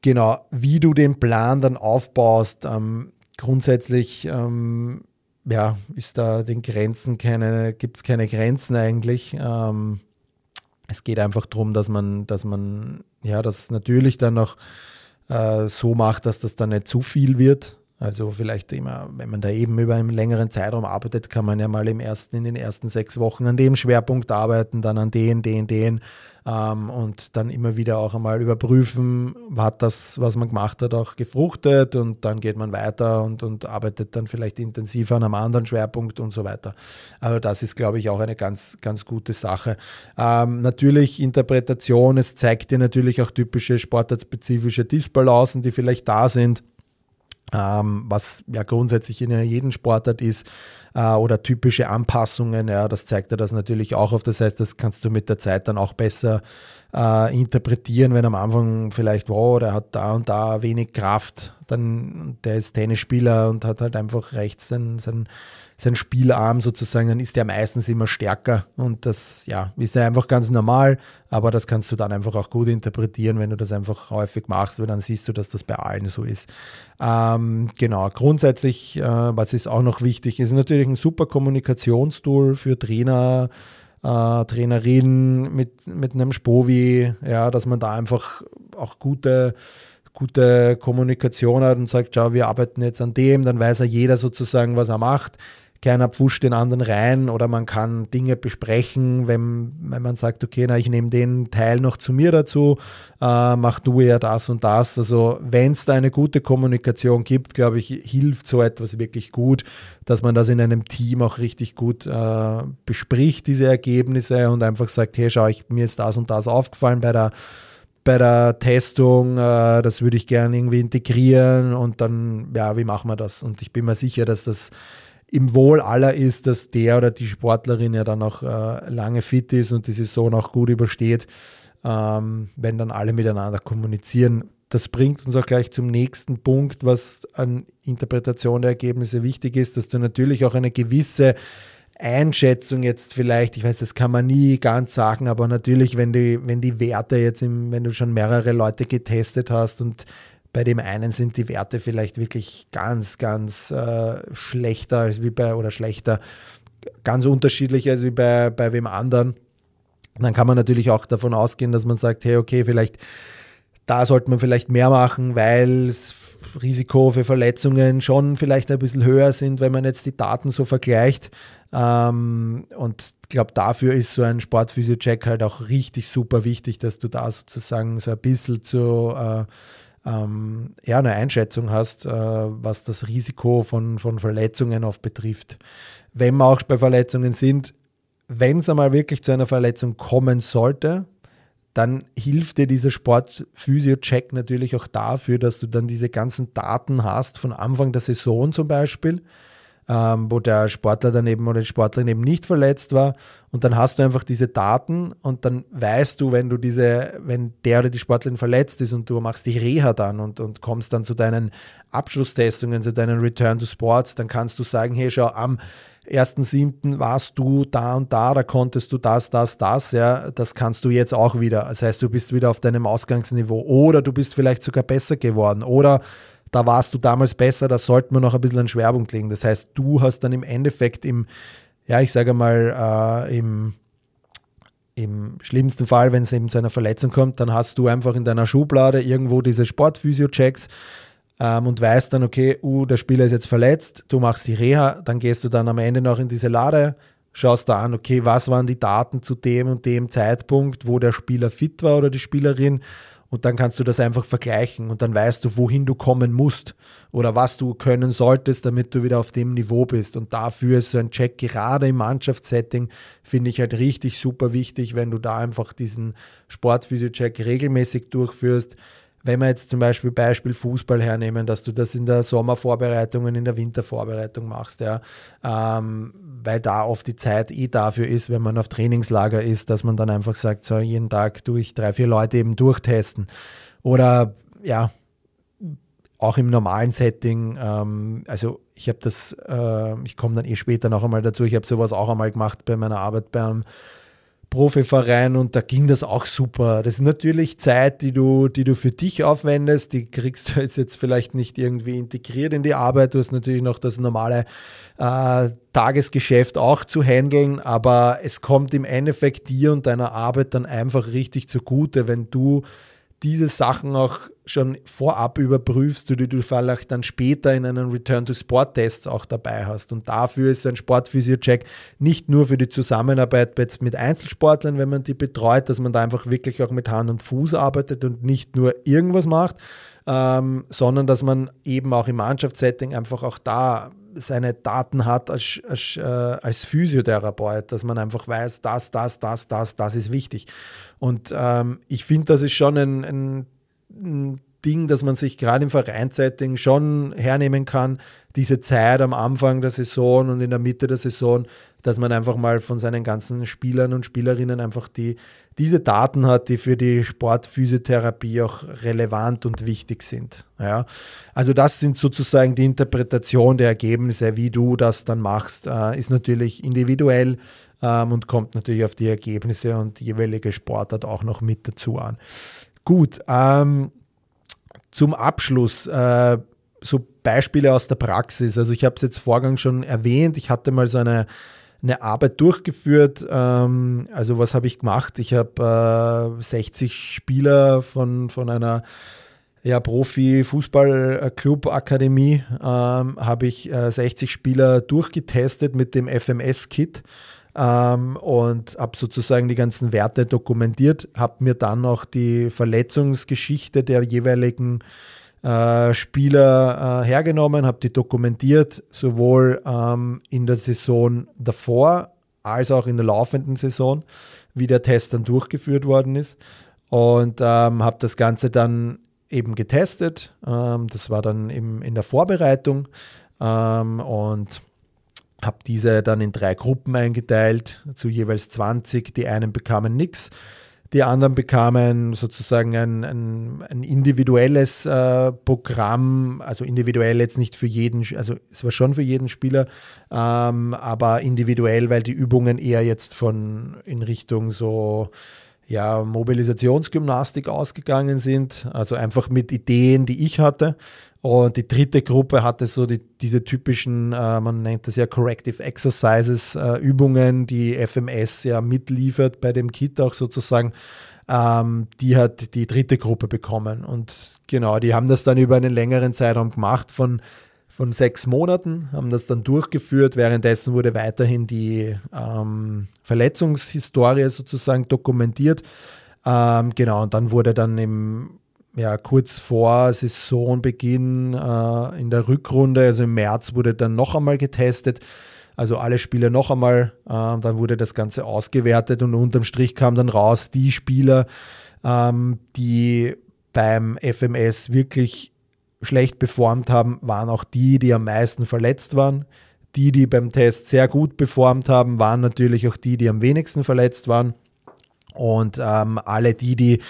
Genau, wie du den Plan dann aufbaust, ähm, grundsätzlich ähm, ja, ist da den Grenzen keine, gibt es keine Grenzen eigentlich. Ähm, es geht einfach darum, dass man, dass man ja das natürlich dann noch äh, so macht, dass das dann nicht zu viel wird. Also vielleicht immer, wenn man da eben über einen längeren Zeitraum arbeitet, kann man ja mal im ersten, in den ersten sechs Wochen an dem Schwerpunkt arbeiten, dann an den, den, den ähm, und dann immer wieder auch einmal überprüfen, hat das, was man gemacht hat, auch gefruchtet und dann geht man weiter und, und arbeitet dann vielleicht intensiver an einem anderen Schwerpunkt und so weiter. Also das ist, glaube ich, auch eine ganz, ganz gute Sache. Ähm, natürlich Interpretation, es zeigt dir natürlich auch typische sportartspezifische Disbalancen, die vielleicht da sind ähm, was ja grundsätzlich in jedem Sportart ist, äh, oder typische Anpassungen, ja, das zeigt er das natürlich auch auf. Das heißt, das kannst du mit der Zeit dann auch besser äh, interpretieren, wenn am Anfang vielleicht, wow, der hat da und da wenig Kraft, dann der ist Tennisspieler und hat halt einfach rechts sein, sein sein Spielarm sozusagen, dann ist der meistens immer stärker und das ja, ist ja einfach ganz normal, aber das kannst du dann einfach auch gut interpretieren, wenn du das einfach häufig machst, weil dann siehst du, dass das bei allen so ist. Ähm, genau, grundsätzlich, äh, was ist auch noch wichtig, ist natürlich ein super Kommunikationstool für Trainer, äh, Trainerin mit, mit einem Spovi, ja, dass man da einfach auch gute gute Kommunikation hat und sagt, schau, wir arbeiten jetzt an dem, dann weiß er jeder sozusagen, was er macht. Keiner pfuscht den anderen rein oder man kann Dinge besprechen, wenn, wenn man sagt, okay, na, ich nehme den Teil noch zu mir dazu, äh, mach du ja das und das. Also wenn es da eine gute Kommunikation gibt, glaube ich, hilft so etwas wirklich gut, dass man das in einem Team auch richtig gut äh, bespricht, diese Ergebnisse und einfach sagt, hey, schau, ich, mir ist das und das aufgefallen bei der bei der Testung, äh, das würde ich gerne irgendwie integrieren und dann, ja, wie machen wir das? Und ich bin mir sicher, dass das im Wohl aller ist, dass der oder die Sportlerin ja dann auch äh, lange fit ist und die Saison auch gut übersteht, ähm, wenn dann alle miteinander kommunizieren. Das bringt uns auch gleich zum nächsten Punkt, was an Interpretation der Ergebnisse wichtig ist, dass du natürlich auch eine gewisse Einschätzung jetzt vielleicht, ich weiß, das kann man nie ganz sagen, aber natürlich, wenn die, wenn die Werte jetzt, im, wenn du schon mehrere Leute getestet hast und bei dem einen sind die Werte vielleicht wirklich ganz, ganz äh, schlechter als wie bei oder schlechter, ganz unterschiedlich als wie bei, bei wem anderen. Dann kann man natürlich auch davon ausgehen, dass man sagt, hey, okay, vielleicht da sollte man vielleicht mehr machen, weil das Risiko für Verletzungen schon vielleicht ein bisschen höher sind, wenn man jetzt die Daten so vergleicht. Ähm, und ich glaube, dafür ist so ein Sportphysio-Check halt auch richtig super wichtig, dass du da sozusagen so ein bisschen zu äh, ähm, ja, eine Einschätzung hast, äh, was das Risiko von, von Verletzungen oft betrifft. Wenn wir auch bei Verletzungen sind, wenn es einmal wirklich zu einer Verletzung kommen sollte, dann hilft dir dieser Sportphysio-Check natürlich auch dafür, dass du dann diese ganzen Daten hast von Anfang der Saison zum Beispiel ähm, wo der Sportler dann eben oder die Sportlerin eben nicht verletzt war. Und dann hast du einfach diese Daten und dann weißt du, wenn du diese, wenn der oder die Sportlerin verletzt ist und du machst die Reha dann und, und kommst dann zu deinen Abschlusstestungen, zu deinen Return to Sports, dann kannst du sagen, hey, schau, am 1.7. warst du da und da, da konntest du das, das, das, ja, das kannst du jetzt auch wieder. Das heißt, du bist wieder auf deinem Ausgangsniveau oder du bist vielleicht sogar besser geworden oder da warst du damals besser, da sollten wir noch ein bisschen an Schwerpunkt legen. Das heißt, du hast dann im Endeffekt im, ja, ich sage mal, äh, im, im schlimmsten Fall, wenn es eben zu einer Verletzung kommt, dann hast du einfach in deiner Schublade irgendwo diese Sportphysio-Checks ähm, und weißt dann, okay, uh, der Spieler ist jetzt verletzt, du machst die Reha, dann gehst du dann am Ende noch in diese Lade, schaust da an, okay, was waren die Daten zu dem und dem Zeitpunkt, wo der Spieler fit war oder die Spielerin und dann kannst du das einfach vergleichen und dann weißt du, wohin du kommen musst oder was du können solltest, damit du wieder auf dem Niveau bist. Und dafür ist so ein Check gerade im Mannschaftssetting, finde ich halt richtig super wichtig, wenn du da einfach diesen Sportphysio-Check regelmäßig durchführst wenn wir jetzt zum Beispiel Beispiel Fußball hernehmen, dass du das in der Sommervorbereitung und in der Wintervorbereitung machst, ja, ähm, weil da oft die Zeit eh dafür ist, wenn man auf Trainingslager ist, dass man dann einfach sagt, so jeden Tag tue ich drei, vier Leute eben durchtesten. Oder ja, auch im normalen Setting, ähm, also ich habe das, äh, ich komme dann eh später noch einmal dazu, ich habe sowas auch einmal gemacht bei meiner Arbeit beim Profiverein und da ging das auch super. Das ist natürlich Zeit, die du, die du für dich aufwendest, die kriegst du jetzt, jetzt vielleicht nicht irgendwie integriert in die Arbeit. Du hast natürlich noch das normale äh, Tagesgeschäft auch zu handeln, aber es kommt im Endeffekt dir und deiner Arbeit dann einfach richtig zugute, wenn du diese Sachen auch schon vorab überprüfst, die du vielleicht dann später in einen Return-to-Sport-Test auch dabei hast. Und dafür ist ein Sportphysio-Check nicht nur für die Zusammenarbeit mit Einzelsportlern, wenn man die betreut, dass man da einfach wirklich auch mit Hand und Fuß arbeitet und nicht nur irgendwas macht, ähm, sondern dass man eben auch im Mannschaftssetting einfach auch da seine Daten hat als, als, äh, als Physiotherapeut, dass man einfach weiß, das, das, das, das, das ist wichtig. Und ähm, ich finde, das ist schon ein, ein, ein Ding, dass man sich gerade im Vereinssetting schon hernehmen kann, diese Zeit am Anfang der Saison und in der Mitte der Saison, dass man einfach mal von seinen ganzen Spielern und Spielerinnen einfach die, diese Daten hat, die für die Sportphysiotherapie auch relevant und wichtig sind. Ja, also das sind sozusagen die Interpretation der Ergebnisse, wie du das dann machst, äh, ist natürlich individuell ähm, und kommt natürlich auf die Ergebnisse und die jeweilige Sportart auch noch mit dazu an. Gut, ähm, zum Abschluss äh, so Beispiele aus der Praxis. Also ich habe es jetzt vorgang schon erwähnt. Ich hatte mal so eine, eine Arbeit durchgeführt. Ähm, also was habe ich gemacht? Ich habe äh, 60 Spieler von, von einer ja, Profi-Fußball-Club-Akademie ähm, habe ich äh, 60 Spieler durchgetestet mit dem FMS-Kit ähm, und habe sozusagen die ganzen Werte dokumentiert, habe mir dann auch die Verletzungsgeschichte der jeweiligen äh, Spieler äh, hergenommen, habe die dokumentiert, sowohl ähm, in der Saison davor als auch in der laufenden Saison, wie der Test dann durchgeführt worden ist. Und ähm, habe das Ganze dann eben getestet. Ähm, das war dann im, in der Vorbereitung ähm, und habe diese dann in drei Gruppen eingeteilt, zu jeweils 20. Die einen bekamen nichts, die anderen bekamen sozusagen ein, ein, ein individuelles äh, Programm, also individuell jetzt nicht für jeden, also es war schon für jeden Spieler, ähm, aber individuell, weil die Übungen eher jetzt von in Richtung so ja, Mobilisationsgymnastik ausgegangen sind, also einfach mit Ideen, die ich hatte. Und die dritte Gruppe hatte so die, diese typischen, äh, man nennt das ja Corrective Exercises, äh, Übungen, die FMS ja mitliefert bei dem Kit auch sozusagen. Ähm, die hat die dritte Gruppe bekommen. Und genau, die haben das dann über einen längeren Zeitraum gemacht von von sechs Monaten, haben das dann durchgeführt. Währenddessen wurde weiterhin die ähm, Verletzungshistorie sozusagen dokumentiert. Ähm, genau, und dann wurde dann im, ja, kurz vor Saisonbeginn äh, in der Rückrunde, also im März, wurde dann noch einmal getestet. Also alle Spieler noch einmal, äh, dann wurde das Ganze ausgewertet und unterm Strich kam dann raus, die Spieler, ähm, die beim FMS wirklich schlecht performt haben, waren auch die, die am meisten verletzt waren. Die, die beim Test sehr gut performt haben, waren natürlich auch die, die am wenigsten verletzt waren. Und ähm, alle die, die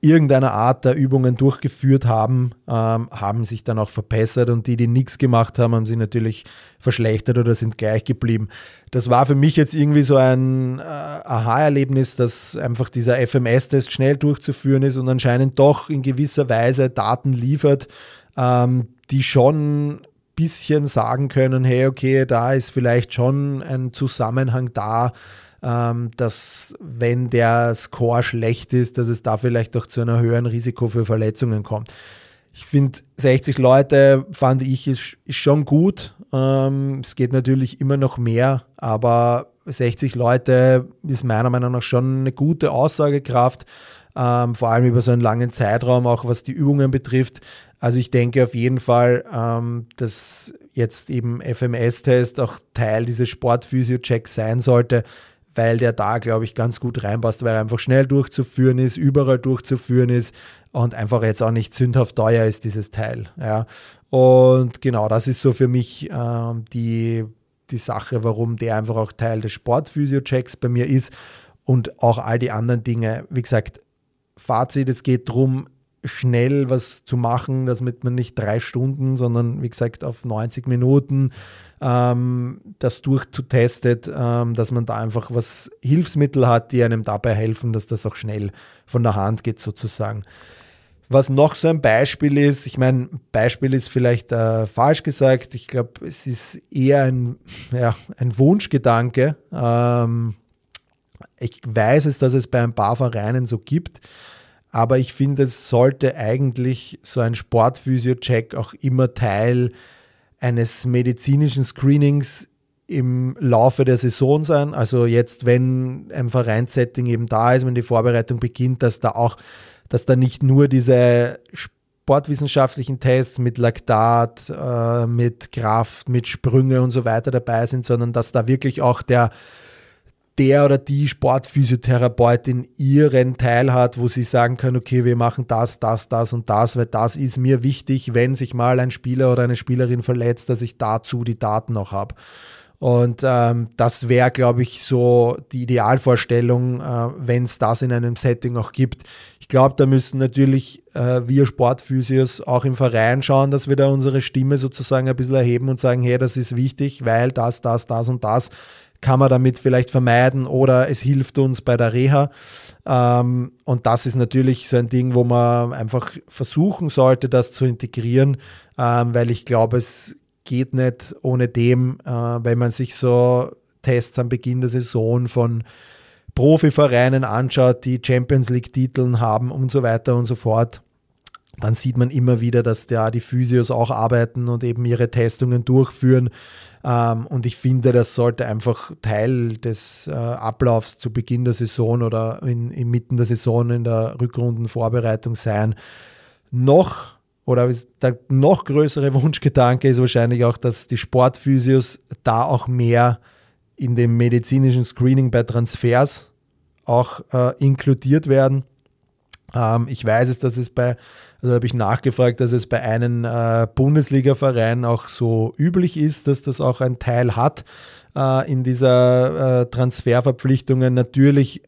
irgendeiner Art der Übungen durchgeführt haben, ähm, haben sich dann auch verbessert und die, die nichts gemacht haben, haben sich natürlich verschlechtert oder sind gleich geblieben. Das war für mich jetzt irgendwie so ein äh, Aha-Erlebnis, dass einfach dieser FMS-Test schnell durchzuführen ist und anscheinend doch in gewisser Weise Daten liefert, ähm, die schon bisschen sagen können, hey, okay, da ist vielleicht schon ein Zusammenhang da, ähm, dass wenn der Score schlecht ist, dass es da vielleicht auch zu einem höheren Risiko für Verletzungen kommt. Ich finde, 60 Leute fand ich ist, ist schon gut. Ähm, es geht natürlich immer noch mehr, aber 60 Leute ist meiner Meinung nach schon eine gute Aussagekraft, ähm, vor allem über so einen langen Zeitraum, auch was die Übungen betrifft. Also ich denke auf jeden Fall, ähm, dass jetzt eben FMS-Test auch Teil dieses Sportphysio-Checks sein sollte, weil der da, glaube ich, ganz gut reinpasst, weil er einfach schnell durchzuführen ist, überall durchzuführen ist und einfach jetzt auch nicht sündhaft teuer ist, dieses Teil. Ja. Und genau, das ist so für mich ähm, die, die Sache, warum der einfach auch Teil des Sportphysio-Checks bei mir ist und auch all die anderen Dinge. Wie gesagt, Fazit, es geht darum, schnell was zu machen, damit man nicht drei Stunden, sondern wie gesagt auf 90 Minuten ähm, das durchzutestet, ähm, dass man da einfach was Hilfsmittel hat, die einem dabei helfen, dass das auch schnell von der Hand geht sozusagen. Was noch so ein Beispiel ist, ich meine, Beispiel ist vielleicht äh, falsch gesagt, ich glaube, es ist eher ein, ja, ein Wunschgedanke. Ähm, ich weiß es, dass es bei ein paar Vereinen so gibt, aber ich finde, es sollte eigentlich so ein Sportphysio-Check auch immer Teil eines medizinischen Screenings im Laufe der Saison sein. Also jetzt, wenn ein Vereinssetting eben da ist, wenn die Vorbereitung beginnt, dass da auch, dass da nicht nur diese sportwissenschaftlichen Tests mit Laktat, äh, mit Kraft, mit Sprünge und so weiter dabei sind, sondern dass da wirklich auch der der oder die Sportphysiotherapeutin ihren Teil hat, wo sie sagen kann, okay, wir machen das, das, das und das, weil das ist mir wichtig, wenn sich mal ein Spieler oder eine Spielerin verletzt, dass ich dazu die Daten noch habe. Und ähm, das wäre, glaube ich, so die Idealvorstellung, äh, wenn es das in einem Setting auch gibt. Ich glaube, da müssen natürlich äh, wir Sportphysios auch im Verein schauen, dass wir da unsere Stimme sozusagen ein bisschen erheben und sagen, hey, das ist wichtig, weil das, das, das und das kann man damit vielleicht vermeiden oder es hilft uns bei der Reha. Ähm, und das ist natürlich so ein Ding, wo man einfach versuchen sollte, das zu integrieren, ähm, weil ich glaube, es geht nicht ohne dem, äh, wenn man sich so Tests am Beginn der Saison von Profivereinen anschaut, die Champions League-Titeln haben und so weiter und so fort dann sieht man immer wieder, dass da die Physios auch arbeiten und eben ihre Testungen durchführen. Ähm, und ich finde, das sollte einfach Teil des äh, Ablaufs zu Beginn der Saison oder in, inmitten der Saison in der Rückrundenvorbereitung sein. Noch oder der noch größere Wunschgedanke ist wahrscheinlich auch, dass die Sportphysios da auch mehr in dem medizinischen Screening bei Transfers auch äh, inkludiert werden. Ähm, ich weiß es, dass es bei, also habe ich nachgefragt, dass es bei einem äh, Bundesliga-Verein auch so üblich ist, dass das auch ein Teil hat äh, in dieser äh, Transferverpflichtungen. Natürlich,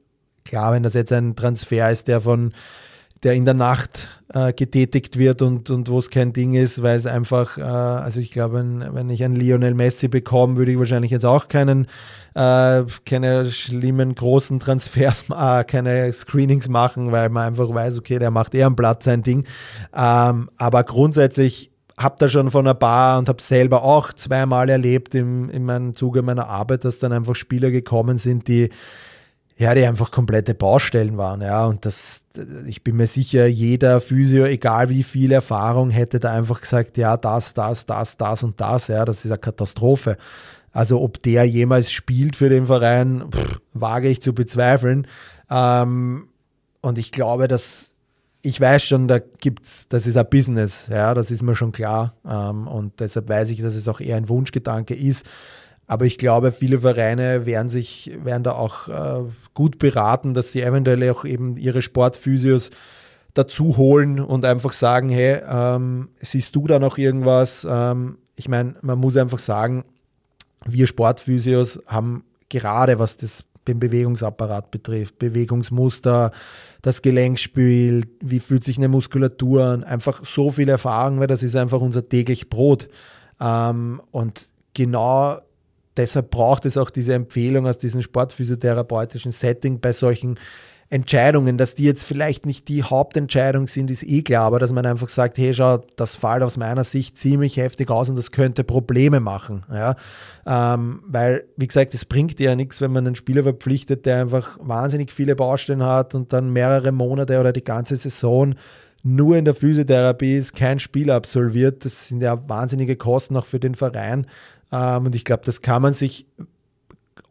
klar, wenn das jetzt ein Transfer ist, der von der in der Nacht äh, getätigt wird und, und wo es kein Ding ist, weil es einfach, äh, also ich glaube, wenn, ich einen Lionel Messi bekomme, würde ich wahrscheinlich jetzt auch keinen, äh, keine schlimmen großen Transfers, äh, keine Screenings machen, weil man einfach weiß, okay, der macht eher am Platz sein Ding. Ähm, aber grundsätzlich habe da schon von ein paar und habe selber auch zweimal erlebt im, meinem Zuge meiner Arbeit, dass dann einfach Spieler gekommen sind, die ja, die einfach komplette Baustellen waren, ja. Und das, ich bin mir sicher, jeder Physio, egal wie viel Erfahrung, hätte da einfach gesagt, ja, das, das, das, das und das, ja, das ist eine Katastrophe. Also ob der jemals spielt für den Verein, pff, wage ich zu bezweifeln. Ähm, und ich glaube, dass ich weiß schon, da gibt's, das ist ein Business, ja, das ist mir schon klar. Ähm, und deshalb weiß ich, dass es auch eher ein Wunschgedanke ist. Aber ich glaube, viele Vereine werden sich, werden da auch äh, gut beraten, dass sie eventuell auch eben ihre Sportphysios dazu holen und einfach sagen, hey, ähm, siehst du da noch irgendwas? Ähm, ich meine, man muss einfach sagen, wir Sportphysios haben gerade, was das den Bewegungsapparat betrifft, Bewegungsmuster, das Gelenkspiel, wie fühlt sich eine Muskulatur an, einfach so viel Erfahrung, weil das ist einfach unser täglich Brot. Ähm, und genau deshalb braucht es auch diese Empfehlung aus diesem sportphysiotherapeutischen Setting bei solchen Entscheidungen, dass die jetzt vielleicht nicht die Hauptentscheidung sind, ist eh klar, aber dass man einfach sagt, hey, schau, das fällt aus meiner Sicht ziemlich heftig aus und das könnte Probleme machen. Ja? Ähm, weil, wie gesagt, es bringt ja nichts, wenn man einen Spieler verpflichtet, der einfach wahnsinnig viele Baustellen hat und dann mehrere Monate oder die ganze Saison nur in der Physiotherapie ist, kein Spiel absolviert. Das sind ja wahnsinnige Kosten auch für den Verein. Ähm, und ich glaube, das kann man sich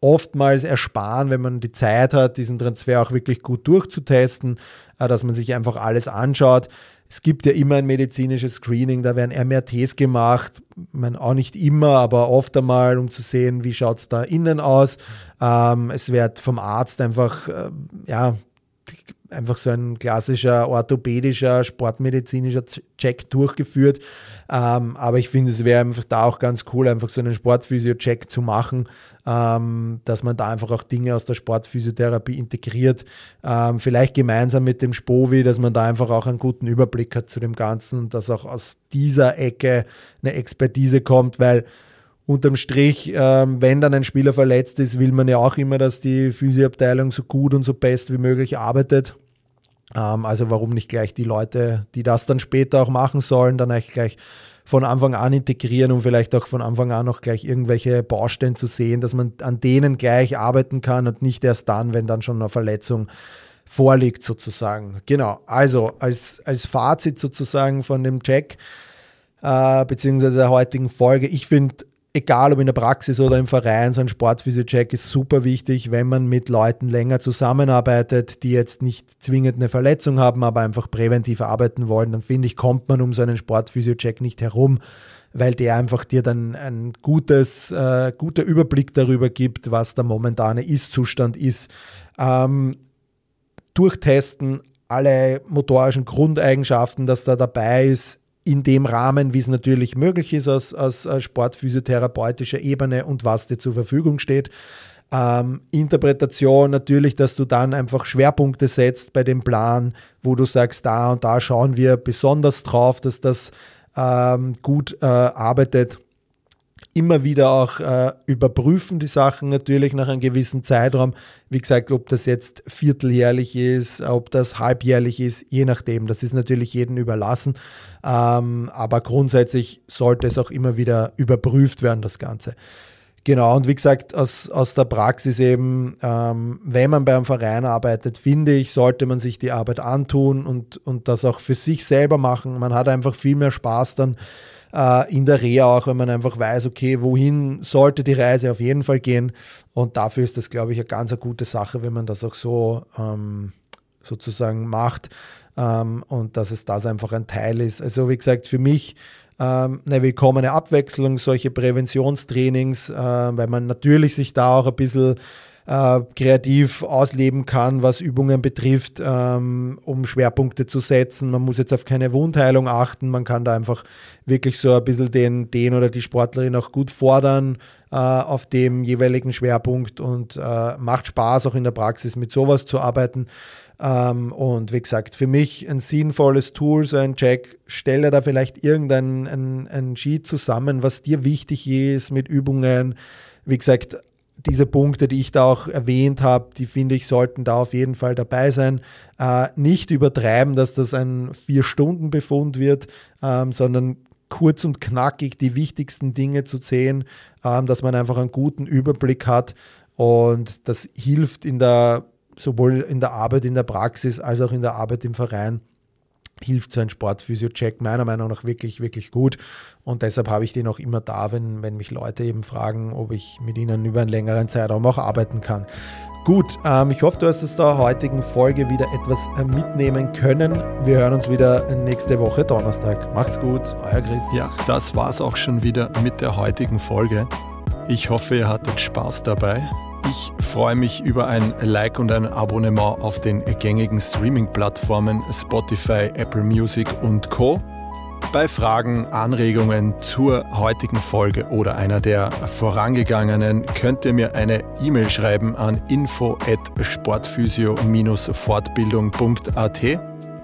oftmals ersparen, wenn man die Zeit hat, diesen Transfer auch wirklich gut durchzutesten, äh, dass man sich einfach alles anschaut. Es gibt ja immer ein medizinisches Screening, da werden MRTs gemacht, meine, auch nicht immer, aber oft einmal, um zu sehen, wie schaut es da innen aus. Ähm, es wird vom Arzt einfach äh, ja, einfach so ein klassischer orthopädischer, sportmedizinischer Check durchgeführt. Ähm, aber ich finde, es wäre einfach da auch ganz cool, einfach so einen Sportphysio-Check zu machen, ähm, dass man da einfach auch Dinge aus der Sportphysiotherapie integriert. Ähm, vielleicht gemeinsam mit dem Spovi, dass man da einfach auch einen guten Überblick hat zu dem Ganzen und dass auch aus dieser Ecke eine Expertise kommt, weil unterm Strich, ähm, wenn dann ein Spieler verletzt ist, will man ja auch immer, dass die Physioabteilung so gut und so best wie möglich arbeitet. Ähm, also warum nicht gleich die Leute, die das dann später auch machen sollen, dann eigentlich gleich von Anfang an integrieren und vielleicht auch von Anfang an noch gleich irgendwelche Baustellen zu sehen, dass man an denen gleich arbeiten kann und nicht erst dann, wenn dann schon eine Verletzung vorliegt sozusagen. Genau, also als, als Fazit sozusagen von dem Check äh, beziehungsweise der heutigen Folge, ich finde egal ob in der Praxis oder im Verein, so ein Sportphysio-Check ist super wichtig, wenn man mit Leuten länger zusammenarbeitet, die jetzt nicht zwingend eine Verletzung haben, aber einfach präventiv arbeiten wollen, dann finde ich, kommt man um so einen Sportphysio-Check nicht herum, weil der einfach dir dann ein gutes, äh, guter Überblick darüber gibt, was der momentane Ist-Zustand ist. Ähm, durchtesten, alle motorischen Grundeigenschaften, dass da dabei ist, in dem Rahmen, wie es natürlich möglich ist aus, aus, sportphysiotherapeutischer Ebene und was dir zur Verfügung steht. Ähm, Interpretation natürlich, dass du dann einfach Schwerpunkte setzt bei dem Plan, wo du sagst, da und da schauen wir besonders drauf, dass das ähm, gut äh, arbeitet immer wieder auch äh, überprüfen, die Sachen natürlich nach einem gewissen Zeitraum. Wie gesagt, ob das jetzt vierteljährlich ist, ob das halbjährlich ist, je nachdem. Das ist natürlich jedem überlassen. Ähm, aber grundsätzlich sollte es auch immer wieder überprüft werden, das Ganze. Genau, und wie gesagt, aus, aus der Praxis eben, ähm, wenn man beim Verein arbeitet, finde ich, sollte man sich die Arbeit antun und, und das auch für sich selber machen. Man hat einfach viel mehr Spaß dann äh, in der Reha auch, wenn man einfach weiß, okay, wohin sollte die Reise auf jeden Fall gehen. Und dafür ist das, glaube ich, eine ganz eine gute Sache, wenn man das auch so ähm, sozusagen macht ähm, und dass es das einfach ein Teil ist. Also wie gesagt, für mich ähm, eine willkommene Abwechslung, solche Präventionstrainings, äh, weil man natürlich sich da auch ein bisschen äh, kreativ ausleben kann, was Übungen betrifft, ähm, um Schwerpunkte zu setzen. Man muss jetzt auf keine Wundheilung achten, man kann da einfach wirklich so ein bisschen den, den oder die Sportlerin auch gut fordern äh, auf dem jeweiligen Schwerpunkt und äh, macht Spaß auch in der Praxis mit sowas zu arbeiten. Ähm, und wie gesagt, für mich ein sinnvolles Tool, so ein Check, stelle da vielleicht irgendein ein, ein Sheet zusammen, was dir wichtig ist mit Übungen. Wie gesagt, diese Punkte, die ich da auch erwähnt habe, die finde ich, sollten da auf jeden Fall dabei sein. Äh, nicht übertreiben, dass das ein Vier-Stunden-Befund wird, ähm, sondern kurz und knackig die wichtigsten Dinge zu sehen, ähm, dass man einfach einen guten Überblick hat. Und das hilft in der sowohl in der Arbeit in der Praxis als auch in der Arbeit im Verein hilft so ein Sportphysio-Check meiner Meinung nach wirklich, wirklich gut. Und deshalb habe ich den auch immer da, wenn, wenn mich Leute eben fragen, ob ich mit ihnen über einen längeren Zeitraum auch arbeiten kann. Gut, ähm, ich hoffe, du hast aus der heutigen Folge wieder etwas äh, mitnehmen können. Wir hören uns wieder nächste Woche Donnerstag. Macht's gut, euer Chris. Ja, das war's auch schon wieder mit der heutigen Folge. Ich hoffe, ihr hattet Spaß dabei ich freue mich über ein Like und ein Abonnement auf den gängigen Streaming-Plattformen Spotify, Apple Music und Co. Bei Fragen, Anregungen zur heutigen Folge oder einer der vorangegangenen könnt ihr mir eine E-Mail schreiben an info at sportphysio-fortbildung.at.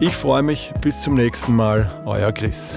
Ich freue mich, bis zum nächsten Mal, euer Chris.